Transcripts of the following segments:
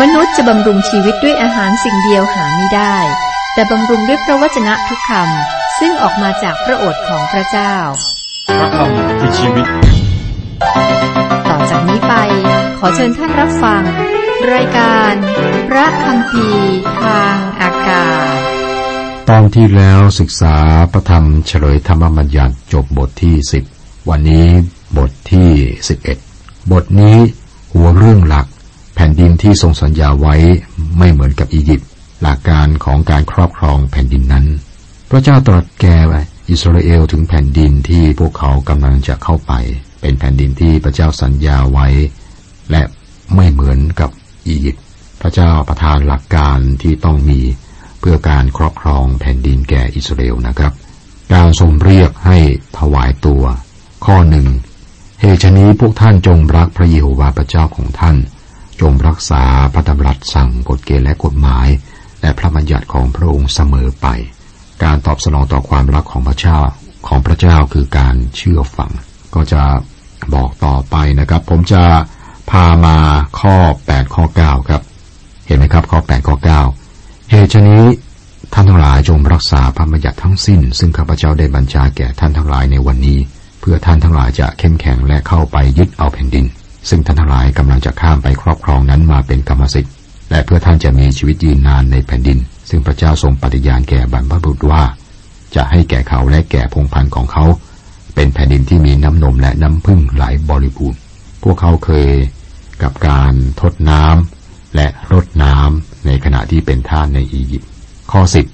มนุษย์จะบำรุงชีวิตด้วยอาหารสิ่งเดียวหาไม่ได้ แต่บำรุงด้วยพระวจนะทุกคำซึ่งออกมาจากพระโอษฐ์ของพระเจ้า พระคำคือชีวิต ต่อจากนี้ไป ขอเชิญท่านรับฟัง รายการ พระคำพีร์ทางอากาศ ตอนที่แล้วศึกษาพระธรรมเฉลยธรรมบัญญัติจบบทที่สิบวันนี้บทที่สิบเอ็ดบทนี้หัวเรื่องหลัก แผ่นดินที่ทรงสัญญาไว้ไม่เหมือนกับอียิปต์หลักการของการครอบครองแผ่นดินนั้น พระเจ้าตรัสแก่อิสราเอลถึงแผ่นดินที่พวกเขากำลังจะเข้าไป เป็นแผ่นดินที่พระเจ้าสัญญาไว้ และไม่เหมือนกับอียิปต์พระเจ้าประทานหลักการที่ต้องมีเพื่อการครอบครองแผ่นดินแก่อิสราเอลนะครับ การทรงเรียกให้ถวายตัว ข้อหนึ่งเหตุฉนี้พวกท่านจงรักพระเยโฮวาห์พระเจ้าของท่าน จงรักษาพระดำรัสสั่งกฎเกณฑ์และกฎหมาย และพระบัญญัติของพระองค์เสมอไป การตอบสนองต่อความรักของพระเจ้าของพระเจ้าคือการเชื่อฟัง ก็จะบอกต่อไปนะครับ ผมจะพามาข้อ 8 ข้อ 9 ครับ เห็นไหมครับข้อ 8 ข้อ 9 เหตุฉนี้ท่านทั้งหลายจงรักษาพระบัญญัติทั้งสิ้น ซึ่งข้าพเจ้าได้บัญชาแก่ท่านทั้งหลายในวันนี้ เพื่อท่านทั้งหลายจะเข้มแข็งและเข้าไปยึดเอาแผ่นดิน ซึ่งท่านทั้งหลายกำลังจะข้ามไปครอบครองนั้นมาเป็นกรรมสิทธิ์และเพื่อท่านจะมีชีวิตยืนนานในแผ่นดิน ซึ่งพระเจ้าทรงปฏิญาณแก่บรรพบุรุษว่า จะให้แก่เขาและแก่พงพันธุ์ของเขา เป็นแผ่นดินที่มีน้ำนมและน้ำพึ่งไหลบริบูรณ์ พวกเขาเคยกับการทดน้ำและรดน้ำในขณะที่เป็นท่านในอียิปต์ข้อสิบ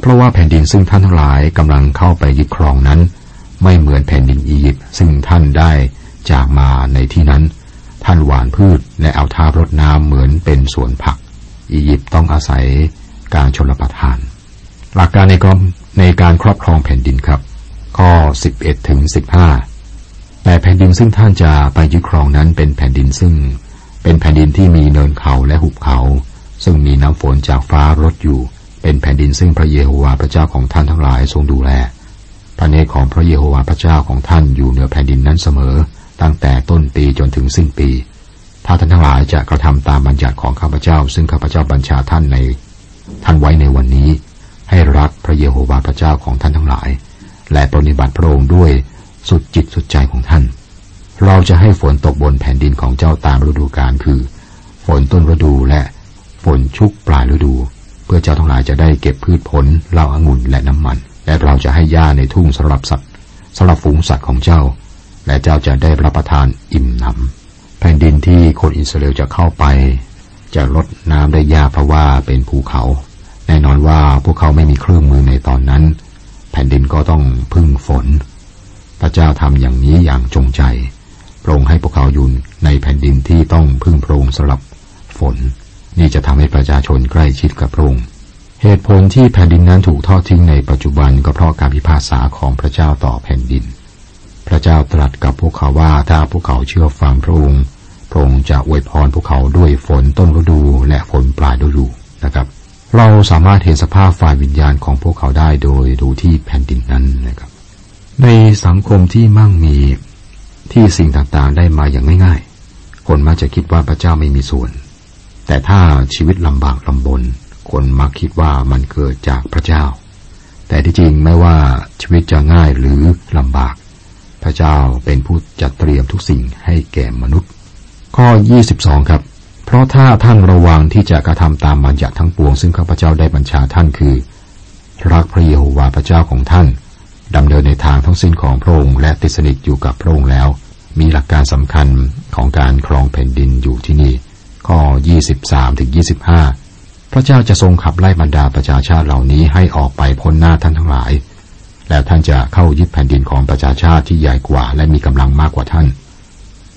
เพราะว่าแผ่นดินซึ่งท่านทั้งหลายกำลังเข้าไปยึดครองนั้น ไม่เหมือนแผ่นดินอียิปต์ซึ่งท่านได้จากมาในที่นั้น ท่านหว่านพืชและเอาทารดน้ำเหมือนเป็นสวนผัก อียิปต์ต้องอาศัยการชลประทาน หลักการในกรมในการครอบครองแผ่นดินครับ ข้อ 11ถึง15 แต่แผ่นดินซึ่งท่านจะไปยึดครองนั้นเป็นแผ่นดินซึ่ง เป็นแผ่นดินที่มีเนินเขาและหุบเขา ซึ่งมีน้ำฝนจากฟ้ารดอยู่ เป็นแผ่นดินซึ่งพระเยโฮวาห์พระเจ้าของท่านทั้งหลายทรงดูแลพระเนตรของพระเยโฮวาห์พระเจ้าของท่านอยู่เหนือแผ่นดินนั้นเสมอ ตั้งแต่ต้นปีจนถึงสิ้นปี ถ้าท่านทั้งหลายจะกระทำตามบัญญัติของข้าพเจ้า ซึ่งข้าพเจ้าบัญชาท่านในท่านไว้ในวันนี้ ให้รักพระเยโฮวาห์พระเจ้าของท่านทั้งหลาย และปฏิบัติพระองค์ด้วยสุดจิตสุดใจของท่าน เราจะให้ฝนตกบนแผ่นดินของเจ้าตามฤดูกาลคือ ฝนต้นฤดูและฝนชุกปลายฤดู เพื่อเจ้าทั้งหลายจะได้เก็บพืชผลเหล้าองุ่นและน้ำมัน และเราจะให้หญ้าในทุ่งสำหรับสัตว์สำหรับฝูงสัตว์ของเจ้า และเจ้าจะได้รับประทานอิ่มหนำแผ่นดินที่คนอิสราเอลจะเข้าไป จะลดน้ำได้ยากเพราะว่าเป็นภูเขา แน่นอนว่าพวกเขาไม่มีเครื่องมือในตอนนั้น แผ่นดินก็ต้องพึ่งฝน พระเจ้าทำอย่างนี้อย่างจงใจพรงให้พวกเขาอยู่ในแผ่นดินที่ต้องพึ่งพรงสำหรับฝน นี่จะทำให้ประชาชนใกล้ชิดกับพระองค์เหตุผลที่แผ่นดินนั้นถูกทอดทิ้งในปัจจุบันก็เพราะการพิพากษาของพระเจ้าต่อแผ่นดิน พระเจ้าตรัสกับพวกเขาว่าถ้าพวกเขาเชื่อฟังพระองค์พระองค์จะอวยพรพวกเขาด้วยฝนต้นฤดูและฝนปลายฤดูนะครับ เราสามารถเห็นสภาพฝ่ายวิญญาณของพวกเขาได้โดยดูที่แผ่นดินนั้นนะครับ ในสังคมที่มั่งมีที่สิ่งต่างๆได้มาอย่างง่าย ๆ คนมักจะคิดว่าพระเจ้าไม่มีส่วน แต่ถ้าชีวิตลำบากลำบน คนมักคิดว่ามันเกิดจากพระเจ้า แต่ที่จริงไม่ว่าชีวิตจะง่ายหรือลำบาก พระเจ้าเป็นผู้จัดเตรียมทุกสิ่งให้แก่มนุษย์ ข้อ 22 ครับ เพราะถ้าท่านระวังที่จะกระทำตามบัญญัติทั้งปวง ซึ่งข้าพเจ้าได้บัญชาท่านคือ รักพระเยโฮวาห์พระเจ้าของท่านดำเนินในทางทั้งสิ้นของพระองค์และติดสนิทอยู่กับพระองค์แล้ว มีหลักการสำคัญของการครองแผ่นดินอยู่ที่นี่ ข้อ 23ถึง25 พระเจ้าจะทรงขับไล่บรรดาประชาชาติเหล่านี้ให้ออกไปพ้นหน้าท่านทั้งหลาย แล้วท่านจะเข้ายึดแผ่นดินของประชาชาติที่ใหญ่กว่า และมีกำลังมากกว่าท่าน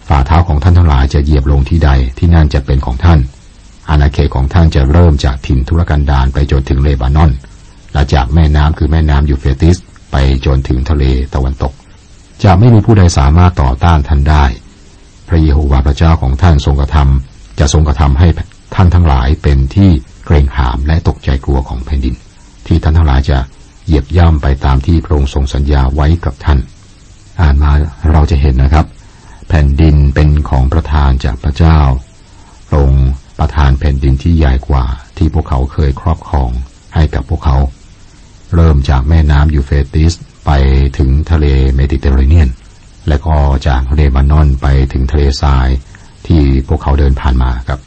ฝ่าเท้าของท่านทั้งหลายจะเหยียบลงที่ใดที่นั่นจะเป็นของท่าน อาณาเขตของท่านจะเริ่มจากถิ่นทุรกันดารไปจนถึงเลบานอน และจากแม่น้ำคือแม่น้ำยูเฟติส ไปจนถึงทะเลตะวันตก จะไม่มีผู้ใดสามารถต่อต้านท่านได้ พระเยโฮวาห์พระเจ้าของท่านทรงกระทำจะทรงกระทำให้ท่านทั้งหลายเป็นที่เกรงขามและตกใจกลัวของแผ่นดิน ที่ท่านทั้งหลายจะ เหยียบย่ำไปตามที่พระองค์ทรงสัญญาไว้กับท่าน อ่านมาเราจะเห็นนะครับ แผ่นดินเป็นของประทานจากพระเจ้าพระองค์ประทานแผ่นดินที่ใหญ่กว่าที่พวกเขาเคยครอบครองให้กับพวกเขา เริ่มจากแม่น้ำยูเฟรติสไปถึงทะเลเมดิเตอร์เรเนียน และก็จากเลบานอนไปถึงทะเลทรายที่พวกเขาเดินผ่านมาครับ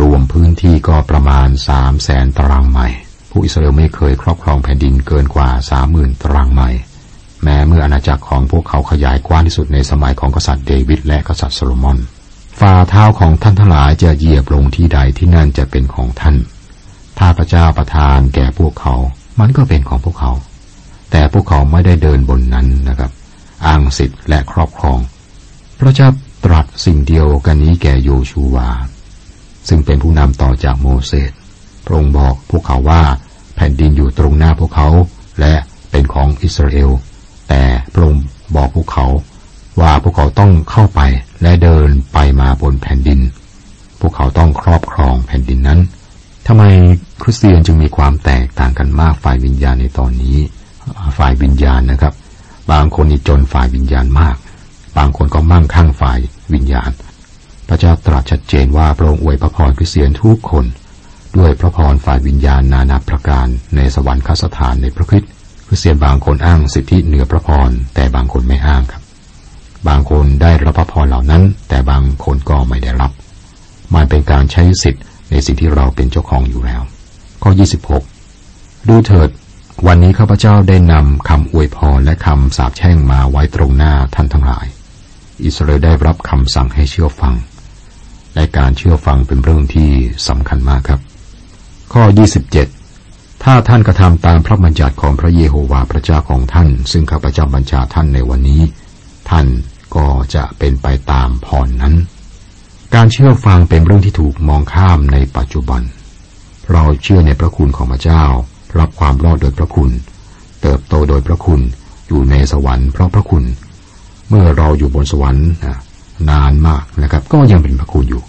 รวมพื้นที่ก็ประมาณสามแสนตารางไมล์ ผู้อิสราเอลไม่เคยครอบครองแผ่นดินเกินกว่าสามหมื่นตารางไมล์แม้เมื่ออาณาจักรของพวกเขาขยายกว้างที่สุดในสมัยของกษัตริย์เดวิดและกษัตริย์โซโลมอนฝ่าเท้าของท่านทั้งหลายจะเหยียบลงที่ใดที่นั่นจะเป็นของท่าน ถ้าพระเจ้าประทานแก่พวกเขา มันก็เป็นของพวกเขา แต่พวกเขาไม่ได้เดินบนนั้นนะครับอ้างสิทธิ์และครอบครอง พระเจ้าตรัสสิ่งเดียวกันนี้แก่โยชูวา ซึ่งเป็นผู้นำต่อจากโมเสส ระองค์บอกพวกเขาว่าแผ่นดินอยู่ตรงหน้าพวกเขา และเป็นของอิสราเอล แต่พระองค์บอกพวกเขา ว่าพวกเขาต้องเข้าไปและเดินไปมาบนแผ่นดิน พวกเขาต้องครอบครองแผ่นดินนั้นทำไมคริสเตียนจึงมีความแตกต่างกันมากฝ่ายวิญญาณในตอนนี้ ฝ่ายวิญญาณนะครับ บางคนนี่จนฝ่ายวิญญาณมาก บางคนก็มั่งคั่งฝ่ายวิญญาณ พระเจ้าตรัสชัดเจนว่าพระองค์อวยพระพรคริสเตียนทุกคน ด้วยพระพรฝ่ายวิญญาณนานาประการในสวรรคสถานในพระคริสต์คริสเตียนบางคนอ้างสิทธิเหนือพระพรแต่บางคนไม่อ้างครับ บางคนได้รับพระพรเหล่านั้น แต่บางคนก็ไม่ได้รับ มันเป็นการใช้สิทธิ์ในสิ่งที่เราเป็นเจ้าของอยู่แล้ว ข้อ 26 ดูเถิด วันนี้ข้าพเจ้าได้นำคำอวยพรและคำสาปแช่งมาไว้ตรงหน้าท่านทั้งหลาย อิสราเอลได้รับคำสั่งให้เชื่อฟัง และการเชื่อฟังเป็นเรื่องที่สำคัญมากครับ ข้อ 27 ถ้าท่านกระทำตามพระบัญญัติของพระเยโฮวาห์พระเจ้าของท่าน ซึ่งข้าพเจ้าบัญชาท่านในวันนี้ ท่านก็จะเป็นไปตามพรนั้น การเชื่อฟังเป็นเรื่องที่ถูกมองข้ามในปัจจุบัน เราเชื่อในพระคุณของพระเจ้า รับความรอดโดยพระคุณ เติบโตโดยพระคุณ อยู่ในสวรรค์เพราะพระคุณ เมื่อเราอยู่บนสวรรค์นานมากนะครับ ก็ยังเป็นพระคุณอยู่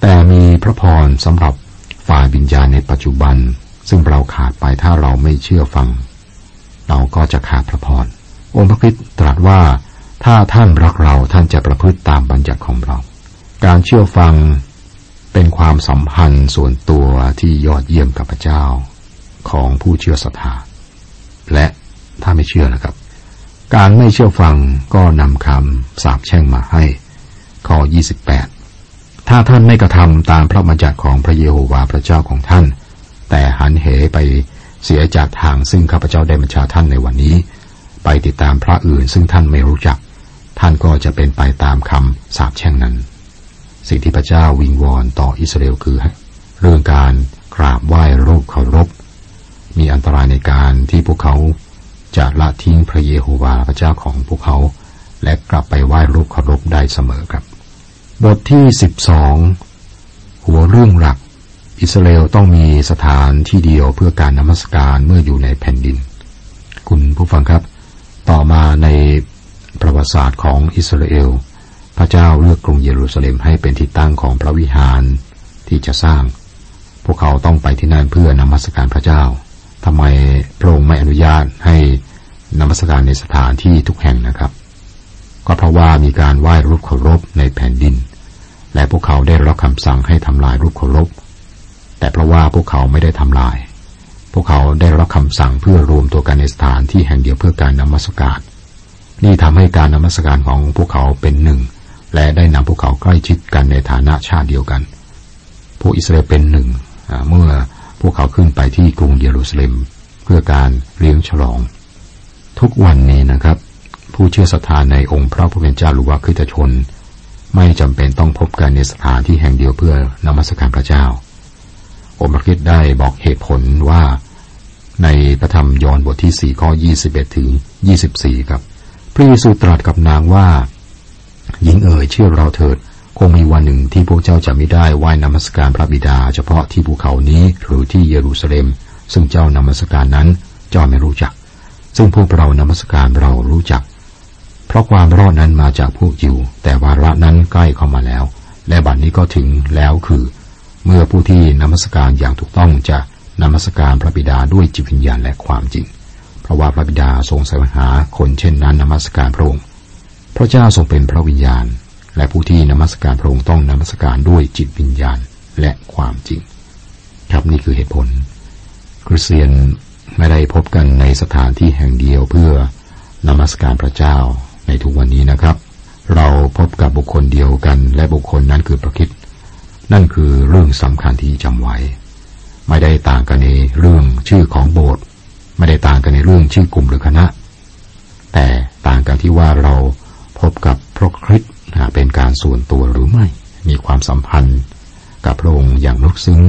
แต่มีพระพรสำหรับ ฝ่ายวิญญาณในปัจจุบัน ซึ่งเราขาดไปถ้าเราไม่เชื่อฟัง เราก็จะขาดพระพร องค์พระคิดตรัสว่า ถ้าท่านรักเราท่านจะประพฤติตามบัญญัติของเรา การเชื่อฟังเป็นความสัมพันธ์ส่วนตัวที่ยอดเยี่ยมกับพระเจ้าของผู้เชื่อศรัทธา และถ้าไม่เชื่อนะครับ การไม่เชื่อฟังก็นำคำสาปแช่งมาให้ ข้อ 28 ถ้าท่านไม่กระทำตามพระบัญญัติของพระเยโฮวาห์พระเจ้าของท่าน แต่หันเหไปเสียจากทางซึ่งข้าพเจ้าได้บัญชาท่านในวันนี้ ไปติดตามพระอื่นซึ่งท่านไม่รู้จัก ท่านก็จะเป็นไปตามคำสาปแช่งนั้น สิ่งที่พระเจ้าวิงวอนต่ออิสราเอลคือ เรื่องการกราบไหว้รูปเคารพ มีอันตรายในการที่พวกเขาจะละทิ้งพระเยโฮวาห์พระเจ้าของพวกเขา และกลับไปไหว้รูปเคารพได้เสมอครับ บทที่สิบสองหัวเรื่องหลัก อิสราเอลต้องมีสถานที่เดียวเพื่อการนมัสการเมื่ออยู่ในแผ่นดิน คุณผู้ฟังครับ ต่อมาในประวัติศาสตร์ของอิสราเอล พระเจ้าเลือกกรุงเยรูซาเล็มให้เป็นที่ตั้งของพระวิหารที่จะสร้าง พวกเขาต้องไปที่นั่นเพื่อนมัสการพระเจ้าทำไมพระองค์ไม่อนุญาตให้นมัสการในสถานที่ทุกแห่งนะครับ ก็เพราะว่ามีการไหว้รูปเคารพในแผ่นดิน และพวกเขาได้รับคำสั่งให้ทำลายรูปเคารพ แต่เพราะว่าพวกเขาไม่ได้ทำลาย พวกเขาได้รับคำสั่งเพื่อรวมตัวกันในสถานที่แห่งเดียวเพื่อการนมัสการ นี่ทำให้การนมัสการของพวกเขาเป็นหนึ่ง และได้นำพวกเขาใกล้ชิดกันในฐานะชาติเดียวกัน พวกอิสราเอลเป็นหนึ่ง เมื่อพวกเขาขึ้นไปที่กรุงเยรูซาเล็ม เพื่อการเลี้ยงฉลอง ทุกวันนี้นะครับ ผู้เชื่อศรัทธาในองค์พระผู้เป็นเจ้าหรือว่าคริสตชน ไม่จำเป็นต้องพบกันในสถานที่แห่งเดียวเพื่อนมัสการพระเจ้าองค์พรคิดได้บอกเหตุผลว่าในพระธรรมยอห์นบทที่4ข้อ21ถึง24ครับ พระเยซูตรัสกับนางว่า หญิงเอ๋ยเชื่อเราเถิด คงมีวันหนึ่งที่พวกเจ้าจะไม่ได้ไหว้นมัสการพระบิดา เฉพาะที่ภูเขานี้หรือที่เยรูซาเล็ม ซึ่งเจ้านมัสการนั้นเจ้าไม่รู้จัก ซึ่งพวกเรานมัสการเรารู้จัก เพราะความรอดนั้นมาจากพวกยิว แต่วาระนั้นใกล้เข้ามาแล้ว และบัดนนี้ก็ถึงแล้วคือ เมื่อผู้ที่นมัสการอย่างถูกต้องจะนมัสการพระบิดาด้วยจิตวิญญาณและความจริง เพราะว่าพระบิดาทรงแสวงหาคนเช่นนั้นนมัสการพระองค์ พระเจ้าทรงเป็นพระวิญญาณ และผู้ที่นมัสการพระองค์ต้องนมัสการด้วยจิตวิญญาณและความจริง ครับนี่คือเหตุผล คริสเตียนไม่ได้พบกันในสถานที่แห่งเดียวเพื่อนมัสการพระเจ้า ในทุกวันนี้นะครับ เราพบกับบุคคลเดียวกัน และบุคคลนั้นคือพระคิดนั่นคือเรื่องสำคัญที่จำไว้ ไม่ได้ต่างกันในเรื่องชื่อของโบสถ์ไม่ได้ต่างกันในเรื่องชื่อกลุ่มหรือคณะ แต่ต่างกันที่ว่าเราพบกับพระคริสต์เป็นการส่วนตัวหรือไม่ มีความสัมพันธ์กับพระองค์อย่างลึกซึ้ง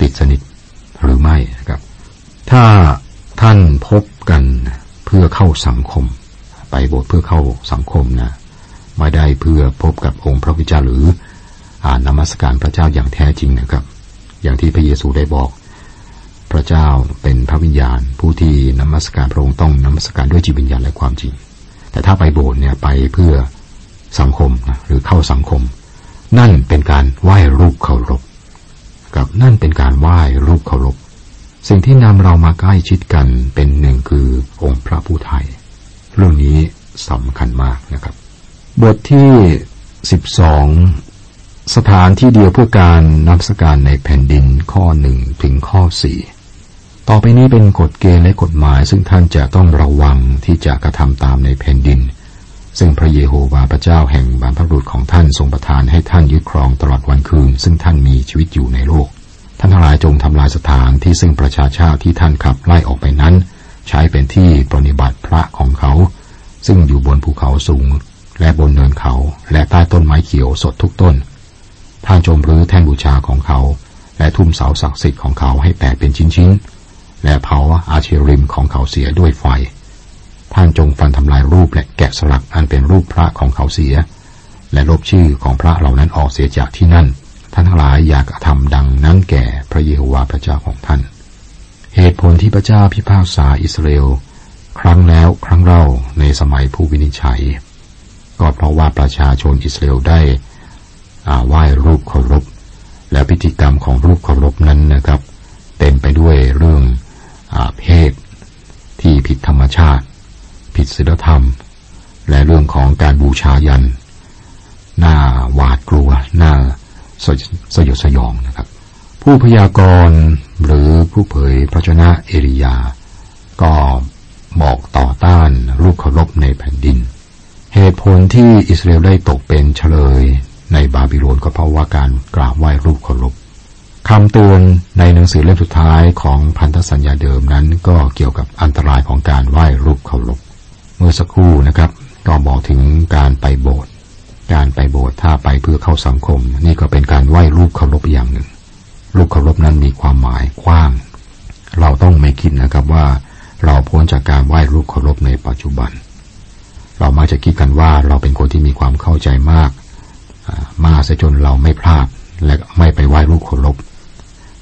ติดสนิทหรือไม่นะครับ ถ้าท่านพบกันเพื่อเข้าสังคม ไปโบสถ์เพื่อเข้าสังคมนะไม่ได้เพื่อพบกับองค์พระวิจารหรืออ่านนมัสการพระเจ้าอย่างแท้จริงนะครับ อย่างที่พระเยซูได้บอก พระเจ้าเป็นพระวิญญาณ ผู้ที่นมัสการพระองค์ต้องนมัสการด้วยจิตวิญญาณและความจริง แต่ถ้าไปโบสถ์เนี่ยไปเพื่อสังคมนะหรือเข้าสังคม นั่นเป็นการไหว้รูปเคารพกับนั่นเป็นการไหว้รูปเคารพสิ่งที่นำเรามาใกล้ชิดกันเป็นหนึ่งคือองค์พระผู้ไทย เรื่องนี้สำคัญมากนะครับ บทที่สิบสองสถานที่เดียวเพื่อการนับสการในแผ่นดินข้อหนึ่งถึงข้อสี่ต่อไปนี้เป็นกฎเกณฑ์และกฎหมาย ซึ่งท่านจะต้องระวังที่จะกระทำตามในแผ่นดิน ซึ่งพระเยโฮวาห์พระเจ้าแห่งบรรพบุรุษของท่านทรงประทานให้ท่านยึดครองตลอดวันคืน ซึ่งท่านมีชีวิตอยู่ในโลก ท่านทั้งหลายจงทำลายสถานที่ซึ่งประชาชาติที่ท่านขับไล่ออกไปนั้น ใช้เป็นที่ปฏิบัติพระของเขา ซึ่งอยู่บนภูเขาสูง และบนเนินเขาและใต้ต้นไม้เขียวสดทุกต้น ท่านจมรื้อแท่นบูชาของเขา และทุ่มเสาศักดิ์สิทธิ์ของเขาให้แตกเป็นชิ้นๆ และเผาอาเชริมของเขาเสียด้วยไฟ ท่านจงฟันทำลายรูปและแกะสลักอันเป็นรูปพระของเขาเสีย และลบชื่อของพระเหล่านั้นออกเสียจากที่นั่น ท่านทั้งหลายอยากทำดังนั้นแก่พระเยโฮวาห์พระเจ้าของท่าน เหตุผลที่พระเจ้าพิพากษาอิสราเอลครั้งแล้วครั้งเล่าในสมัยผู้วินิจฉัย ก็เพราะว่าประชาชนอิสราเอลได้ไหว้รูปเคารพ และพิธีกรรมของรูปเคารพนั้นนะครับ เต็มไปด้วยเรื่องอเพศ ที่ผิดธรรมชาติ ผิดศีลธรรม และเรื่องของการบูชายัน หน้าหวาดกลัว หน้าสสยดสยองนะครับ ผู้พยากรณ์หรือผู้เผยพระชนะเอริยา ก็บอกต่อต้านรูปเคารพในแผ่นดิน เหตุผลที่อิสราเอลได้ตกเป็นเฉลยในบาบิโลนก็เพราะว่าการกราบไหว้รูปเคารพคำเตือนในหนังสือเล่มสุดท้ายของพันธสัญญาเดิมนั้นก็เกี่ยวกับอันตรายของการไหว้รูปเคารพเมื่อสักครู่นะครับ ก็บอกถึงการไปโบสถ์การไปโบสถ์ถ้าไปเพื่อเข้าสังคม นี่ก็เป็นการไหว้รูปเคารพอย่างหนึ่ง รูปเคารพนั้นมีความหมายกว้าง เราต้องไม่คิดนะครับว่า เราพ้นจากการไหว้รูปเคารพในปัจจุบัน เรามักจะคิดกันว่าเราเป็นคนที่มีความเข้าใจมาก มาเสียจนเราไม่พลาดและไม่ไปไหว้รูปเคารพ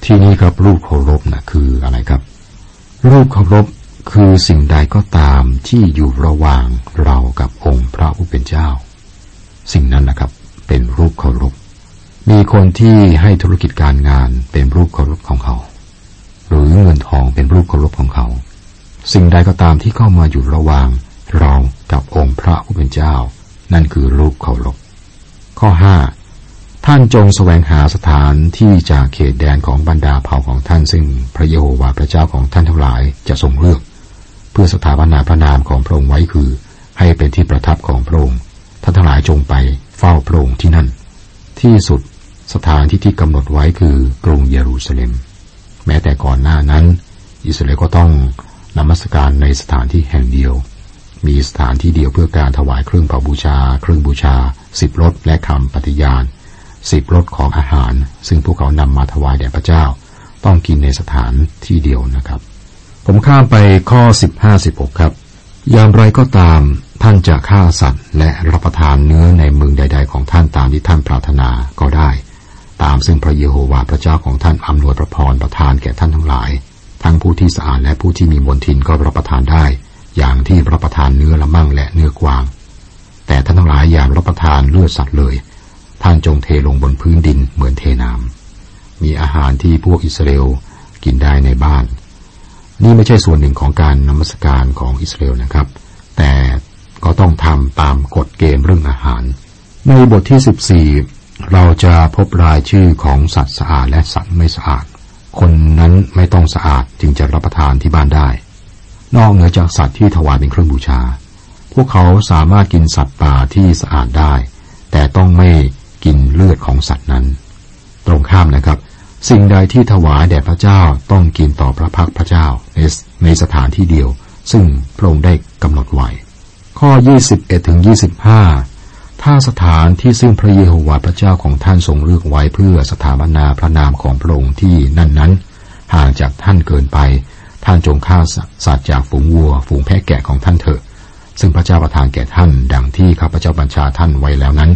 ที่นี้ครับรูปเคารพนะคืออะไรครับรูปเคารพคือสิ่งใดก็ตามที่อยู่ระหว่างเรากับองค์พระผู้เป็นเจ้า สิ่งนั้นนะครับเป็นรูปเคารพ มีคนที่ให้ธุรกิจการงานเป็นรูปเคารพของเขา หรือเงินทองเป็นรูปเคารพของเขา สิ่งใดก็ตามที่เข้ามาอยู่ระหว่างเรากับองค์พระผู้เป็นเจ้า นั่นคือรูปเคารพข้อห้าท่านจงแสวงหาสถานที่จากเขตแดนของบรรดาเผ่าของท่านซึ่งพระเยโฮวาห์พระเจ้าของท่านทั้งหลายจะทรงเลือก เพื่อสถาปนาพระนามของพระองค์ไว้คือ ให้เป็นที่ประทับของพระองค์ท่านทั้งหลายจงไปเฝ้าพระองค์ที่นั่น ที่สุด สถานที่ที่กำหนดไว้คือกรุงเยรูซาเล็ม แม้แต่ก่อนหน้านั้น อิสราเอลก็ต้องนมัสการในสถานที่แห่งเดียว มีสถานที่เดียวเพื่อการถวายเครื่องเผาบูชา เครื่องบูชา สิบรถและคำปฏิญาณ สิบรถของอาหาร ซึ่งพวกเขานำมาถวายแด่พระเจ้า ต้องกินในสถานที่เดียวนะครับ ผมข้ามไปข้อสิบห้าสิบหกครับ ยางไรก็ตามท่านจะฆ่าสัตว์ และรับประทานเนื้อในเมืองใด ๆ ของท่านตามที่ท่านปรารถนาก็ได้ ตามซึ่งพระเยโฮวาห์พระเจ้าของท่านอำนวยพระพรประทานแก่ท่านทั้งหลาย ทั้งผู้ที่สะอาดและผู้ที่มีมนทินก็รับประทานได้ อย่างที่รับประทานเนื้อละมั่งและเนื้อกวาง แต่ท่านทั้งหลายอย่ารับประทานเลือดสัตว์เลย ท่านจงเทลงบนพื้นดินเหมือนเทน้ำมีอาหารที่พวกอิสราเอลกินได้ในบ้าน นี่ไม่ใช่ส่วนหนึ่งของการนมัสการของอิสราเอลนะครับ แต่ก็ต้องทำตามกฎเกณฑ์เรื่องอาหาร ในบทที่ 14 เราจะพบรายชื่อของสัตว์สะอาดและสัตว์ไม่สะอาด คนนั้นไม่ต้องสะอาดจึงจะรับประทานที่บ้านได้ นอกเหนือจากสัตว์ที่ถวายเป็นเครื่องบูชา พวกเขาสามารถกินสัตว์ป่าที่สะอาดได้ แต่ต้องไม่กินเลือดของสัตว์นั้น ตรงข้ามนะครับ สิ่งใดที่ถวายแด่พระเจ้าต้องกินต่อพระพักพระเจ้าในในสถานที่เดียว ซึ่งพระองค์ได้กำหนดไว้ข้อ 21ถึง25 ถ้าสถานที่ซึ่งพระเยโฮวาห์พระเจ้าของท่านทรงเลือกไว้เพื่อสถาปนาพระนามของพระองค์ที่นั่นนั้น ห่างจากท่านเกินไป ท่านจงฆ่าสัตว์จากฝูงวัว ฝูงแพะแกะของท่านเถอะ ซึ่งพระเจ้าประทานแก่ท่านดังที่ข้าพระเจ้าบัญชาท่านไว้แล้วนั้น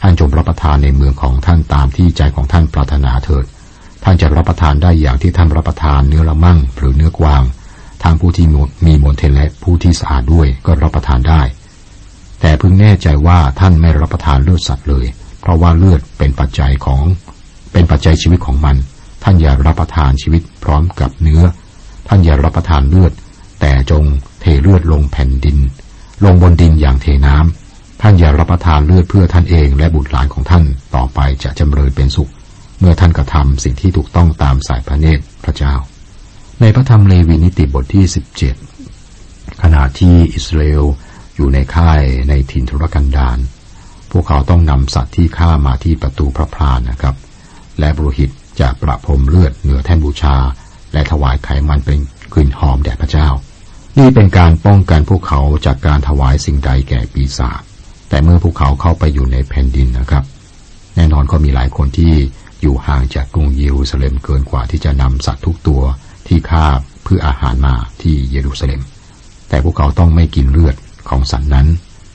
ท่านจงรับประทานในเมืองของท่านตามที่ใจของท่านปรารถนาเถิด ท่านจะรับประทานได้อย่างที่ท่านรับประทานเนื้อละมั่งหรือเนื้อกวาง ทางผู้ที่มีมนเทนและผู้ที่สะอาดด้วยก็รับประทานได้ แต่พึงแน่ใจว่าท่านไม่รับประทานเลือดสัตว์เลย เพราะว่าเลือดเป็นปัจจัยของเป็นปัจจัยชีวิตของมัน ท่านอย่ารับประทานชีวิตพร้อมกับเนื้อ ท่านอย่ารับประทานเลือด แต่จงเทเลือดลงแผ่นดิน ลงบนดินอย่างเทน้ำท่านอย่ารับประทานเลือดเพื่อท่านเองและบุตรหลานของท่านต่อไปจะจำเริญเป็นสุข เมื่อท่านกระทำสิ่งที่ถูกต้องตามสายพระเนตรพระเจ้า ในพระธรรมเลวีนิติบทที่ 17 ขณะที่อิสราเอล อยู่ในค่ายในถิ่นทุรกันดารพวกเขาต้องนำสัตว์ที่ฆ่ามาที่ประตูพระพลานนะครับ และบุรหิตจะประพรมเลือดเหนือแท่นบูชา และถวายไขมันเป็นกลิ่นหอมแด่พระเจ้า นี่เป็นการป้องกันพวกเขาจากการถวายสิ่งใดแก่ปีศาจแต่เมื่อพวกเขาเข้าไปอยู่ในแผ่นดินนะครับ แน่นอนก็มีหลายคนที่อยู่ห่างจากกรุงเยรูซาเล็มเกินกว่าที่จะนำสัตว์ทุกตัวที่ฆ่าเพื่ออาหารมาที่เยรูซาเล็ม แต่พวกเขาต้องไม่กินเลือด ของสัตว์นั้น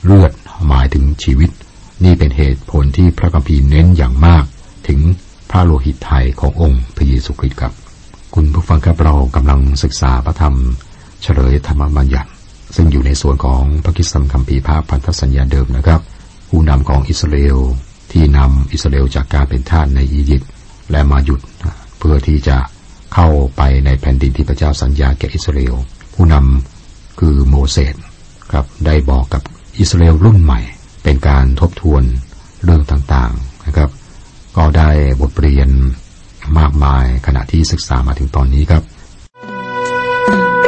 เลือดหมายถึงชีวิต นี่เป็นเหตุผลที่พระคัมภีร์เน้นอย่างมาก ถึงพระโลหิตไทยขององค์พระเยซูคริสต์ครับ คุณผู้ฟังครับเรากำลังศึกษาพระธรรม เฉลยธรรมบัญญัติ ซึ่งอยู่ในส่วนของพระคิดสัมคัมภีร์ภาคพันธสัญญาเดิมนะครับ ผู้นำของอิสราเอลที่นำอิสราเอลจากการเป็นทาสในอียิปต์และมาหยุดเพื่อที่จะเข้าไปในแผ่นดินที่พระเจ้าสัญญาแก่อิสราเอลผู้นำคือโมเสส ครับได้บอกกับอิสราเอลรุ่นใหม่ เป็นการทบทวนเรื่องต่างๆนะครับ ก็ได้บทเรียนมากมายขณะที่ศึกษามาถึงตอนนี้ครับ thank you